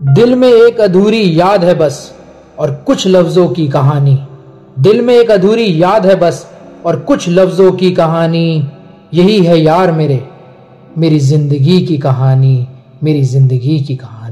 दिल में एक अधूरी याद है बस और कुछ लफ्जों की कहानी। दिल में एक अधूरी याद है बस और कुछ लफ्जों की कहानी। यही है यार मेरे, मेरी ज़िंदगी की कहानी, मेरी ज़िंदगी की कहानी।